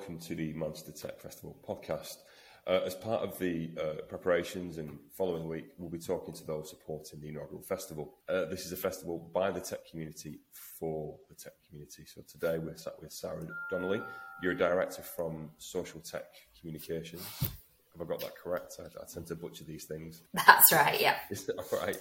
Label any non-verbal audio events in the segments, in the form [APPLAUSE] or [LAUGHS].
welcome to the Manchester Tech Festival podcast. Uh, as part of the uh, preparations and following week, we'll be talking to those supporting the inaugural festival. Uh, this is a festival by the tech community for the tech community. So today we're sat with Sara Donnelly. You're a director from Social Tech Communications. Have I got that correct? I, I tend to butcher these things. That's right, yeah. Is that right?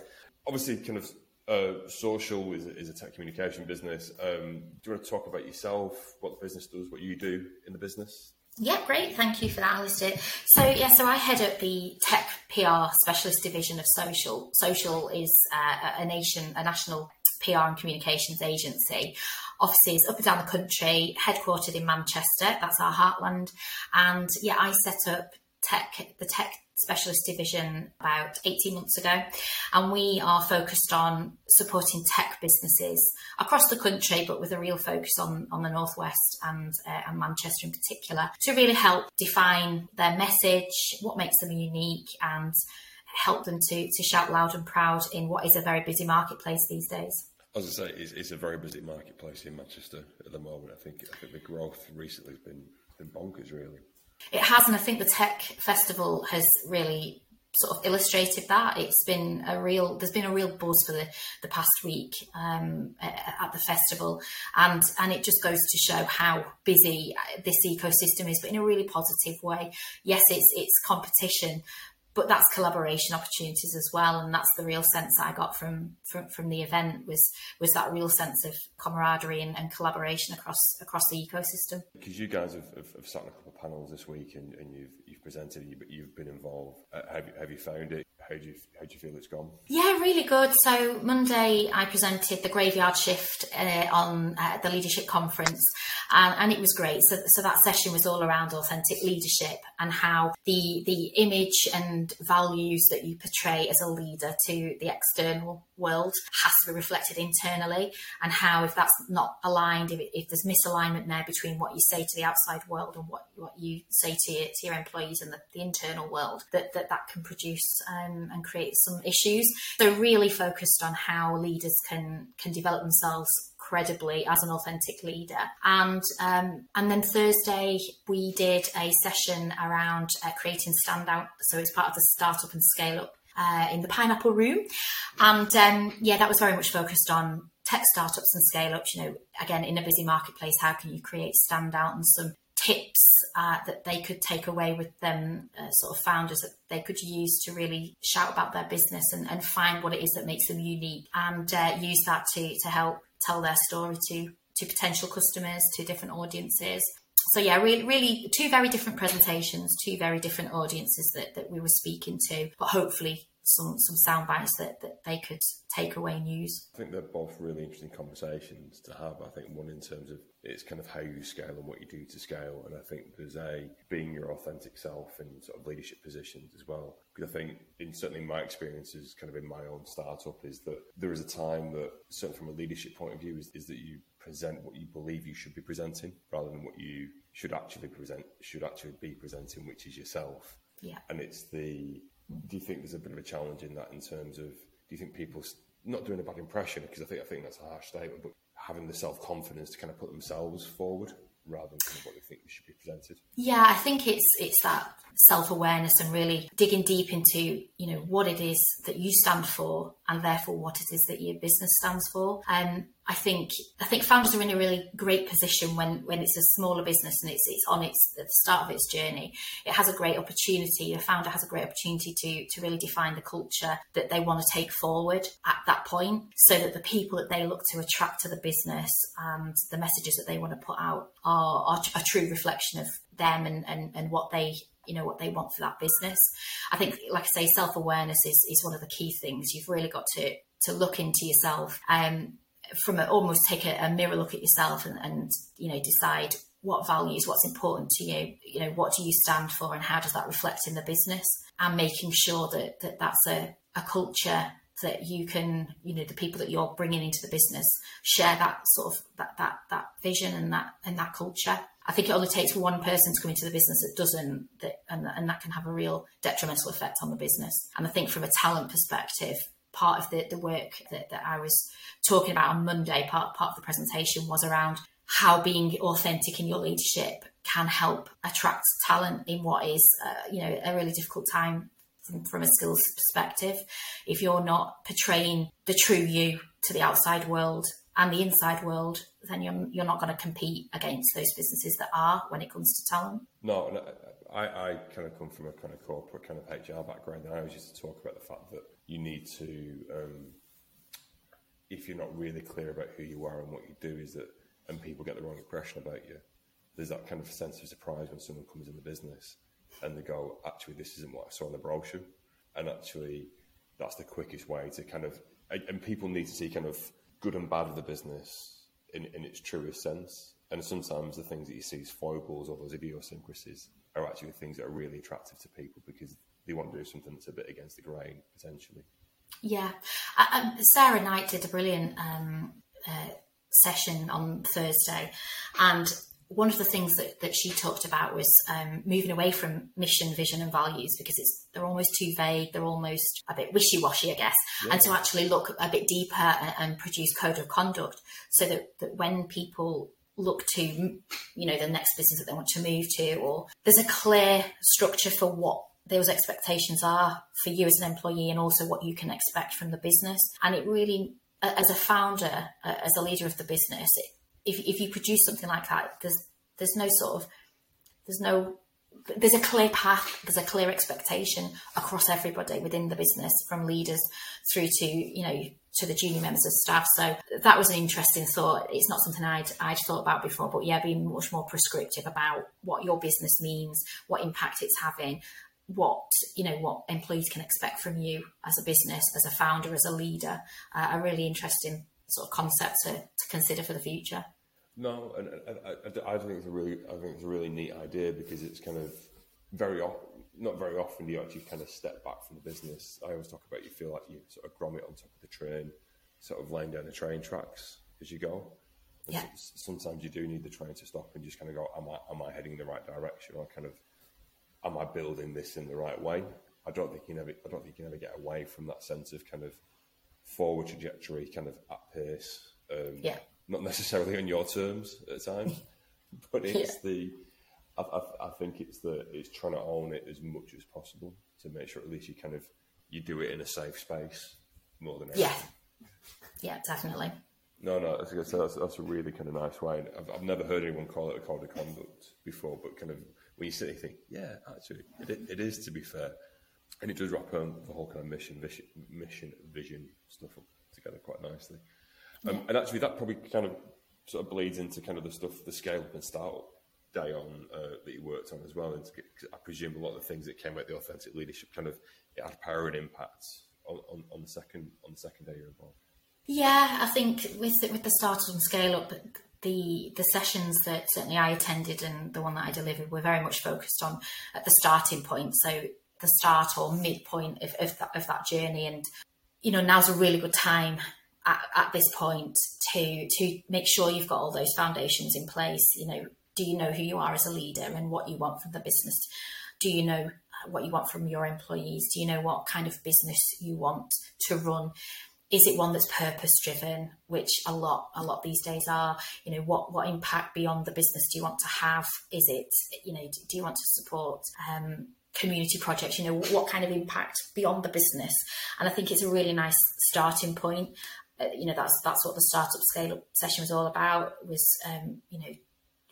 Obviously, kind of uh, social is, is, a tech communication business. Um, do you want to talk about yourself, what the business does, what you do in the business? Yeah, great. Thank you for that, Alastair. So, yeah, so I head up the tech PR specialist division of Social. Social is uh, a nation, a national PR and communications agency. Offices up and down the country, headquartered in Manchester. That's our heartland. And yeah, I set up tech, the tech specialist division about 18 months ago. And we are focused on supporting tech businesses across the country, but with a real focus on, on the Northwest and, uh, and Manchester in particular, to really help define their message, what makes them unique, and help them to, to shout loud and proud in what is a very busy marketplace these days. As I say, it's, it's a very busy marketplace in Manchester at the moment. I think I think the growth recently has been been bonkers, really. It has, and I think the Tech Festival has really sort of illustrated that. It's been a real, there's been a real buzz for the, the past week um, at the festival, and and it just goes to show how busy this ecosystem is, but in a really positive way. Yes, it's it's competition, but that's collaboration opportunities as well and that's the real sense i got from from, from the event was was that real sense of camaraderie and, and collaboration across across the ecosystem because you guys have, have, have, sat on a couple of panels this week and, and you've you've presented but you've been involved uh, have, you, have you found it how do you how do you feel it's gone? Yeah, really good. So Monday I presented the graveyard shift uh, on uh, the leadership conference, and, and, it was great. So, so that session was all around authentic leadership and how the the image and values that you portray as a leader to the external world has to be reflected internally, and how if that's not aligned, if, if there's misalignment there between what you say to the outside world and what what you say to your, to your employees and the, the internal world, that that that can produce. Um, and create some issues. They're really focused on how leaders can can develop themselves credibly as an authentic leader. And um, and then Thursday we did a session around uh, creating standout. So it's part of the startup and scale up uh, in the Pineapple Room, and um, yeah, that was very much focused on tech startups and scale ups. You know, again in a busy marketplace, how can you create standout and some tips uh, that they could take away with them, uh, sort of founders that they could use to really shout about their business and, and find what it is that makes them unique and uh, use that to, to help tell their story to, to potential customers, to different audiences. So yeah, really, really two very different presentations, two very different audiences that, that we were speaking to, but hopefully some some sound bites that, that they could take away news. I think they're both really interesting conversations to have. I think one in terms of it's kind of how you scale and what you do to scale, and I think there's a being your authentic self in sort of leadership positions as well. Because I think, in certainly my experiences, kind of in my own startup, is that there is a time that certainly from a leadership point of view is, is that you present what you believe you should be presenting rather than what you should actually present should actually be presenting, which is yourself. Yeah. And it's the do you think there's a bit of a challenge in that in terms of do you think people not doing a bad impression because I think I think that's a harsh statement, but having the self confidence to kind of put themselves forward rather than kind of what they think they should be presented. Yeah, I think it's it's that self awareness and really digging deep into you know what it is that you stand for and therefore what it is that your business stands for. Um, I think I think founders are in a really great position when when it's a smaller business and it's it's on its the start of its journey. It has a great opportunity. The founder has a great opportunity to to really define the culture that they want to take forward at that point, so that the people that they look to attract to the business and the messages that they want to put out are, are a true reflection of them and, and, and what they you know what they want for that business. I think, like I say, self awareness is is one of the key things. You've really got to to look into yourself. Um, from a, almost take a, a, mirror look at yourself and, and you know decide what values, what's important to you, you know, what do you stand for, and how does that reflect in the business, and making sure that, that that's a, a culture that you can, you know, the people that you're bringing into the business share that sort of that that that vision and that and that culture. I think it only takes one person to come into the business that doesn't, that, and, and that can have a real detrimental effect on the business. And I think from a talent perspective, part of the, the work that, that I was talking about on Monday, part, part of the presentation was around how being authentic in your leadership can help attract talent in what is, uh, you know, a really difficult time from, from a skills perspective. If you're not portraying the true you to the outside world and the inside world, then you're, you're not going to compete against those businesses that are when it comes to talent. No, no I, I kind of come from a kind of corporate kind of HR background, and I always used to talk about the fact that you need to, um, if you're not really clear about who you are and what you do, is that, and people get the wrong impression about you, there's that kind of sense of surprise when someone comes in the business and they go, actually, this isn't what I saw in the brochure. And actually, that's the quickest way to kind of, and people need to see kind of good and bad of the business in, in its truest sense. And sometimes the things that you see as foibles or those idiosyncrasies are actually things that are really attractive to people because they want to do something that's a bit against the grain, potentially. Yeah. Uh, Sarah Knight did a brilliant um, uh, session on Thursday. And one of the things that, that she talked about was um, moving away from mission, vision, and values because it's they're almost too vague. They're almost a bit wishy washy, I guess. Yeah. And to actually look a bit deeper and, and, produce code of conduct, so that, that when people look to, you know, the next business that they want to move to, or there's a clear structure for what those expectations are for you as an employee, and also what you can expect from the business. And it really, as a founder, as a leader of the business, it, if, if you produce something like that, there's there's no sort of there's no there's a clear path, there's a clear expectation across everybody within the business, from leaders through to you know to the junior members of staff. So that was an interesting thought. It's not something I'd I'd thought about before, but yeah, being much more prescriptive about what your business means, what impact it's having, what you know what employees can expect from you as a business, as a founder, as a leader. Uh, a really interesting sort of concept to, to consider for the future. No, and I, I, I, think it's a really, I think it's a really neat idea because it's kind of very not very often do you actually kind of step back from the business. I always talk about you feel like you sort of Gromit on top of the train, sort of laying down the train tracks as you go. And yeah. sometimes you do need the train to stop and just kind of go, am I, am I heading in the right direction? Or kind of, am I building this in the right way? I don't think you never, I don't think you never get away from that sense of kind of forward trajectory, kind of at pace. Um, yeah not necessarily on your terms at times, [LAUGHS] but it's yeah. the. I, I, I, think it's the it's trying to own it as much as possible to make sure at least you kind of you do it in a safe space more than anything. Yeah, yeah, definitely. No, no, that's, that's, that's a really kind of nice way. I've, I've never heard anyone call it a code of conduct before, but kind of when you sit there, you think, yeah, actually, it, it is to be fair, and it does wrap on the whole kind of mission, vision, mission, vision stuff together quite nicely. Um, yeah. And actually, that probably kind of sort of bleeds into kind of the stuff, the scale up and startup day on uh, that you worked on as well. And I presume a lot of the things that came out the authentic leadership kind of it had power and impact on, on, on the second on the second day you're involved. Yeah, I think with the, with the startup and scale up, the the sessions that certainly I attended and the one that I delivered were very much focused on at the starting point. So the start or midpoint of, of, that, of that journey and you know now's a really good time at, at this point to to make sure you've got all those foundations in place. You know, do you know who you are as a leader and what you want from the business? Do you know what you want from your employees? Do you know what kind of business you want to run? Is it one that's purpose driven, which a lot a lot these days are? You know, what what impact beyond the business do you want to have? Is it you know do you want to support um, community projects? You know, what kind of impact beyond the business? And I think it's a really nice starting point. Uh, you know that's that's what the startup scale up session was all about was um, you know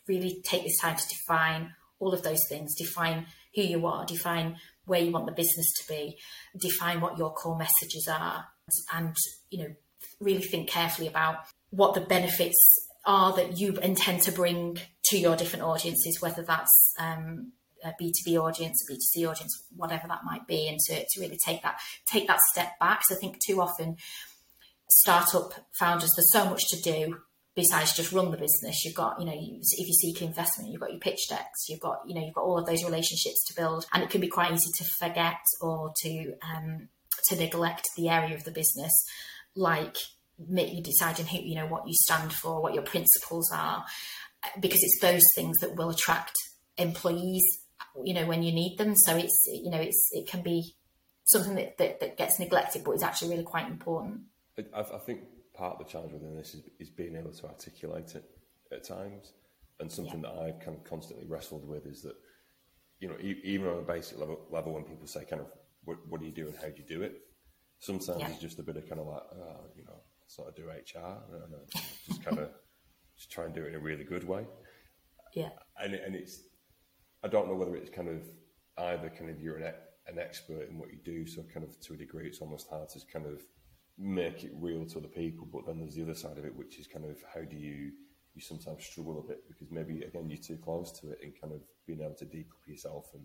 really take this time to define all of those things define who you are define where you want the business to be define what your core messages are and you know really think carefully about what the benefits are that you intend to bring to your different audiences whether that's um, a B2B audience, a B2C audience, whatever that might be, and to, to really take that take that step back. So I think too often startup founders, there's so much to do besides just run the business. You've got, you know, if you seek investment, you've got your pitch decks, you've got, you know, you've got all of those relationships to build, and it can be quite easy to forget or to um, to neglect the area of the business, like you deciding who, you know, what you stand for, what your principles are, because it's those things that will attract employees, you know, when you need them. So it's, you know, it's it can be something that, that, that gets neglected, but is actually really quite important. I, I think part of the challenge within this is, is being able to articulate it at times. And something yeah. that I've kind of constantly wrestled with is that, you know, even on a basic level, level when people say kind of, what, what do you do and how do you do it? Sometimes yeah. it's just a bit of kind of like, oh, you know, sort of do HR and just kind of just try and do it in a really good way. Yeah. And, and it's, I don't know whether it's kind of either kind of you're an, an expert in what you do, so kind of to a degree it's almost hard to kind of make it real to other people. But then there's the other side of it, which is kind of how do you you sometimes struggle a bit because maybe again you're too close to it and kind of being able to decouple yourself and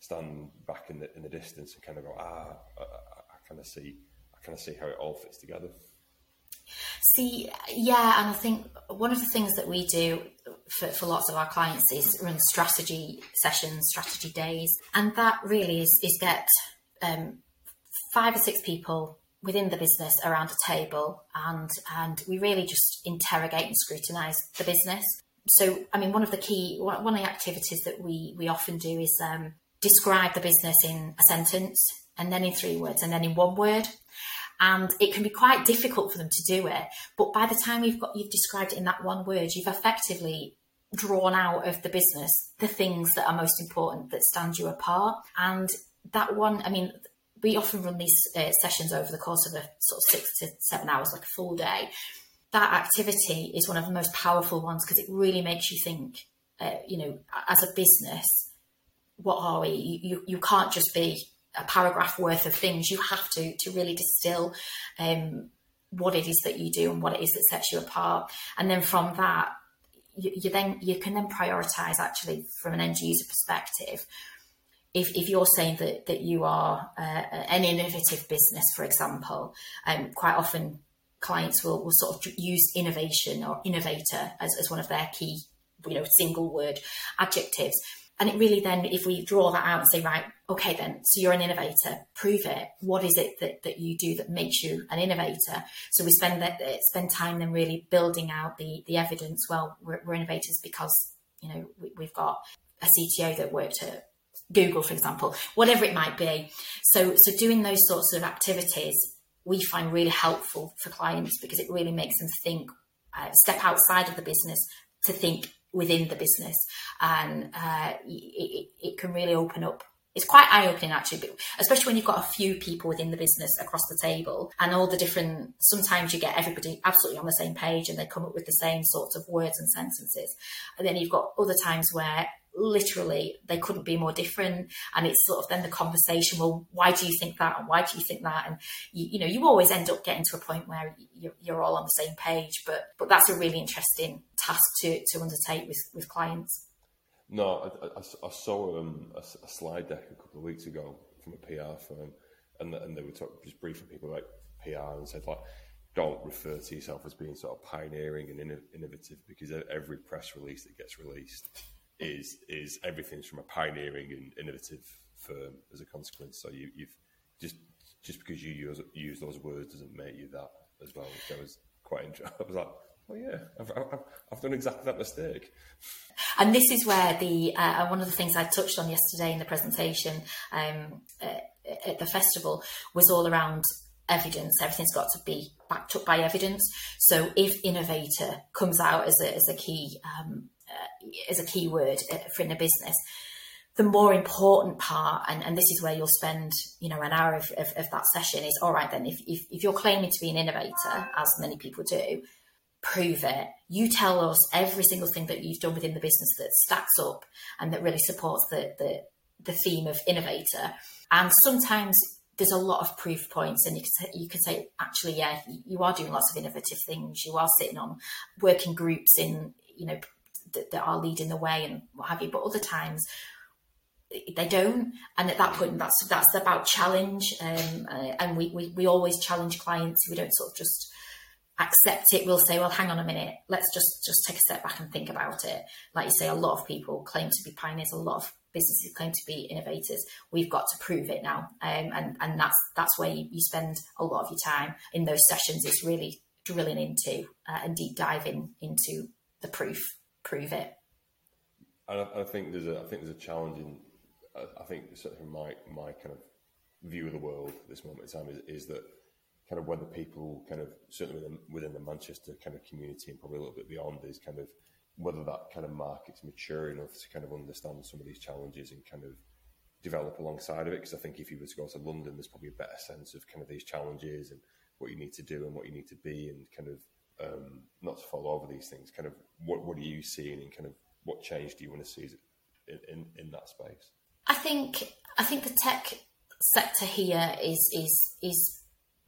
stand back in the in the distance and kind of go ah I, I kind of see I kind of see how it all fits together. See, yeah, and I think one of the things that we do for, for lots of our clients is run strategy sessions, strategy days, and that really is is get um, five or six people within the business around a table and and we really just interrogate and scrutinize the business. So i mean one of the key one of the activities that we we often do is um, describe the business in a sentence and then in three words and then in one word. And it can be quite difficult for them to do it but by the time you've got you've described it in that one word you've effectively drawn out of the business the things that are most important that stand you apart. And that one i mean we often run these uh, sessions over the course of a sort of six to seven hours, like a full day. That activity is one of the most powerful ones because it really makes you think. Uh, you know, as a business, what are we? You, you, can't just be a paragraph worth of things. You have to to really distill um, what it is that you do and what it is that sets you apart. And then from that, you, you then you can then prioritize actually from an end user perspective if, if you're saying that, that you are uh, an innovative business, for example, um, quite often clients will, will sort of use innovation or innovator as, as one of their key, you know, single word adjectives. And it really then, if we draw that out and say, right, okay, then, so you're an innovator, prove it. What is it that, that you do that makes you an innovator? So we spend that, spend time then really building out the, the evidence. Well, we're, we're innovators because, you know, we, we've got a CTO that worked at Google, for example, whatever it might be. So, so doing those sorts of activities we find really helpful for clients because it really makes them think, uh, step outside of the business to think within the business, and uh, it, it, can really open up. It's quite eye opening actually, especially when you've got a few people within the business across the table and all the different. Sometimes you get everybody absolutely on the same page and they come up with the same sorts of words and sentences, and then you've got other times where literally they couldn't be more different. And it's sort of then the conversation well why do you think that? And why do you think that? And you, you know you always end up getting to a point where you're, you're, all on the same page. But but that's a really interesting task to to undertake with with clients. No i, I, I saw um, a, a, slide deck a couple of weeks ago from a pr firm and, and they were talking just briefing people about pr and said like don't refer to yourself as being sort of pioneering and innovative because every press release that gets released is is everything's from a pioneering and innovative firm as a consequence. So you, have just just because you use use those words doesn't make you that as well. Which I was quite interested. [LAUGHS] I was like, oh yeah, I've, I've, I've, done exactly that mistake. And this is where the uh, one of the things I touched on yesterday in the presentation um, uh, at the festival was all around evidence. Everything's got to be backed up by evidence. So if innovator comes out as a, as a key um, is a key word uh, for in a business. The more important part, and, and this is where you'll spend, you know, an hour of, of, of that session is all right. Then, if, if if you're claiming to be an innovator, as many people do, prove it. You tell us every single thing that you've done within the business that stacks up and that really supports the the, the theme of innovator. And sometimes there's a lot of proof points, and you can say, you can say actually, yeah, you are doing lots of innovative things. You are sitting on working groups in you know that, that are leading the way and what have you. But other times they don't, and at that point, that's that's about challenge. Um, uh, and we, we we always challenge clients. We don't sort of just accept it. We'll say, well, hang on a minute, let's just just take a step back and think about it. Like you say, a lot of people claim to be pioneers. A lot of businesses claim to be innovators. We've got to prove it now, um, and and that's that's where you, you, spend a lot of your time in those sessions. Is really drilling into uh, and deep diving into the proof prove it. And I, I, think there's a I think there's a challenge in I, I think certainly my my kind of view of the world at this moment in time is, is that kind of whether people kind of certainly within, within the Manchester kind of community and probably a little bit beyond is kind of whether that kind of market's mature enough to kind of understand some of these challenges and kind of develop alongside of it. Because I think if you were to go to London, there's probably a better sense of kind of these challenges and what you need to do and what you need to be and kind of um, not to fall over these things. Kind of what what are you seeing and kind of what change do you want to see in, in, in that space? I think I think the tech sector here is is is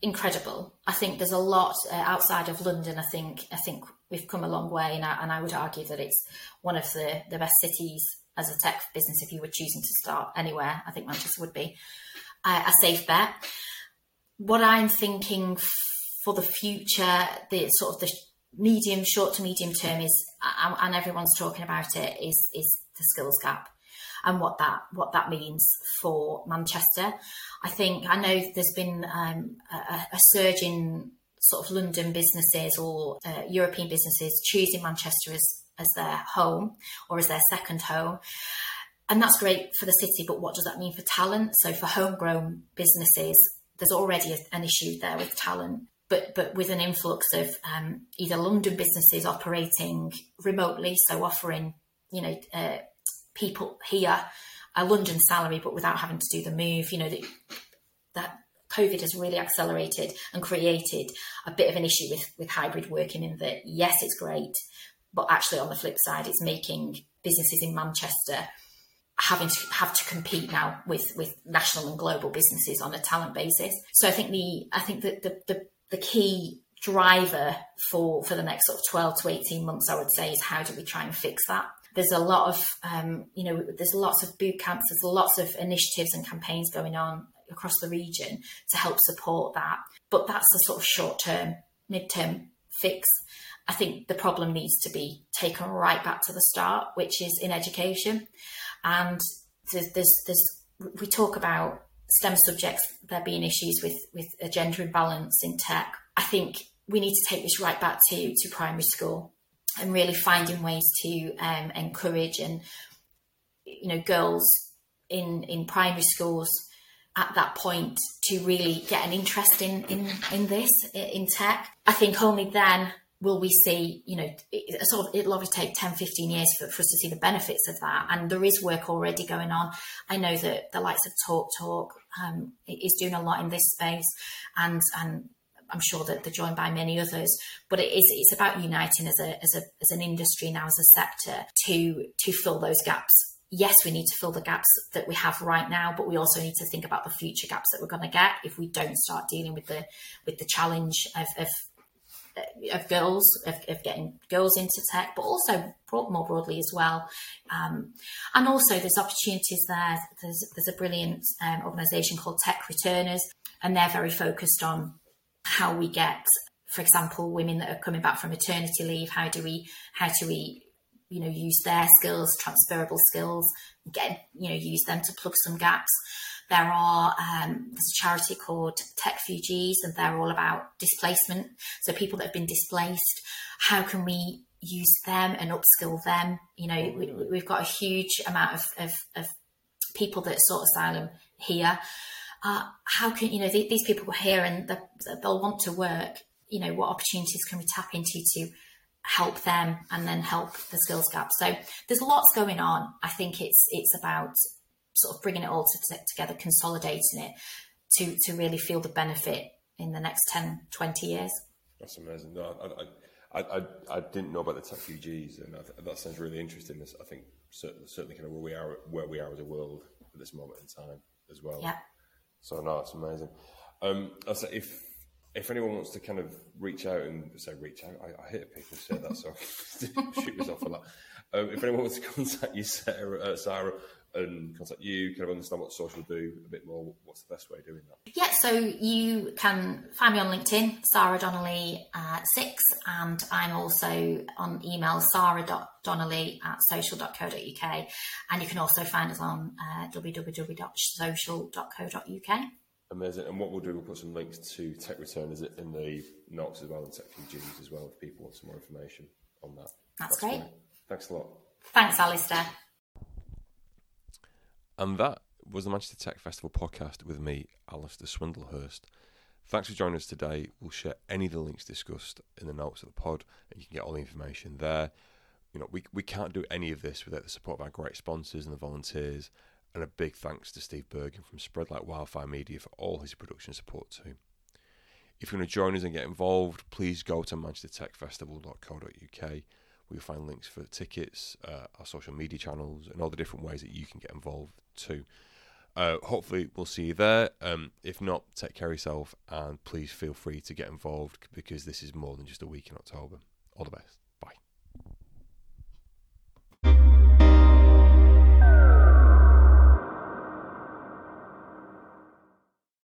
incredible. I think there's a lot uh, outside of London. I think I think we've come a long way, and I, and I would argue that it's one of the the best cities as a tech business. If you were choosing to start anywhere, I think Manchester would be a safe bet. What I'm thinking for the future, the sort of the medium, short to medium term is, and everyone's talking about it, is is the skills gap and what that what that means for Manchester. I think I know there's been um, a, a, surge in sort of London businesses or uh, European businesses choosing Manchester as as their home or as their second home. And that's great for the city, but what does that mean for talent? So for homegrown businesses, there's already an issue there with talent but but with an influx of um, either London businesses operating remotely, so offering you know uh, people here a London salary, but without having to do the move. You know that that COVID has really accelerated and created a bit of an issue with with hybrid working. In that, yes, it's great, but actually on the flip side, it's making businesses in Manchester having to have to compete now with with national and global businesses on a talent basis. So I think the I think that the, the the key driver for for the next sort of 12 to 18 months i would say is how do we try and fix that? There's a lot of um, you know there's lots of boot camps there's lots of initiatives and campaigns going on across the region to help support that. But that's the sort of short term mid-term fix. I think the problem needs to be taken right back to the start which is in education. And there's, there's, there's we talk about STEM subjects there being issues with with a gender imbalance in tech, I think we need to take this right back to to primary school and really finding ways to um, encourage and you know girls in in primary schools at that point to really get an interest in in in this in tech. I think only then will we see, you know, it, sort of, it'll obviously take 10, 15 years for, for, us to see the benefits of that. And there is work already going on. I know that the likes of Talk Talk um, is doing a lot in this space and, and I'm sure that they're joined by many others, but it is, it's about uniting as a, as a, as an industry now, as a sector to, to fill those gaps yes, we need to fill the gaps that we have right now, but we also need to think about the future gaps that we're going to get if we don't start dealing with the with the challenge of, of of girls, of, of, getting girls into tech, but also more broadly as well. Um, and also, there's opportunities there. There's, there's a brilliant um, organisation called Tech Returners, and they're very focused on how we get, for example, women that are coming back from maternity leave. How do we, how do we, you know, use their skills, transferable skills, get, you know, use them to plug some gaps. There are um, there's a charity called Tech Refugees, and they're all about displacement. So people that have been displaced, how can we use them and upskill them? You know, we, have got a huge amount of, of, of, people that sought asylum here. Uh, how can you know these people are here and they'll want to work? You know, what opportunities can we tap into to help them and then help the skills gap? So there's lots going on. I think it's it's about sort of bringing it all to, together, consolidating it to, to really feel the benefit in the next 10, 20 years. That's amazing. No, I, I, I, I didn't know about the refugees, and that sounds really interesting. I think certainly, certainly kind of where we are, where we are as a world at this moment in time as well. Yeah. So no, it's amazing. Um, I say if if anyone wants to kind of reach out and say reach out, I, I hate people say that, so [LAUGHS] shoot yourself for that. Um, if anyone wants to [LAUGHS] contact you, Sara, uh, Sara and contact you, kind of understand what social do a bit more, what's the best way of doing that? Yeah, so you can find me on LinkedIn, Sara Donnelly uh, six, and I'm also on email, sarah.donnelly at social.co.uk, and you can also find us on uh, www.social.co.uk. Amazing. And what we'll do, we'll put some links to Tech Returners it in the notes as well and Tech Refugees as well if people want some more information on that. That's, That's great. great. Thanks a lot. Thanks, Alastair. And that was the Manchester Tech Festival podcast with me, Alastair Swindlehurst. Thanks for joining us today. We'll share any of the links discussed in the notes of the pod, and you can get all the information there. You know, we, we can't do any of this without the support of our great sponsors and the volunteers. And a big thanks to Steve Bergen from Spread Like Wildfire Media for all his production support too. If you want to join us and get involved, please go to manchestertechfestival.co.uk where you'll find links for tickets, uh, our social media channels, and all the different ways that you can get involved too. Uh, hopefully, we'll see you there. Um, if not, take care of yourself and please feel free to get involved because this is more than just a week in October. All the best.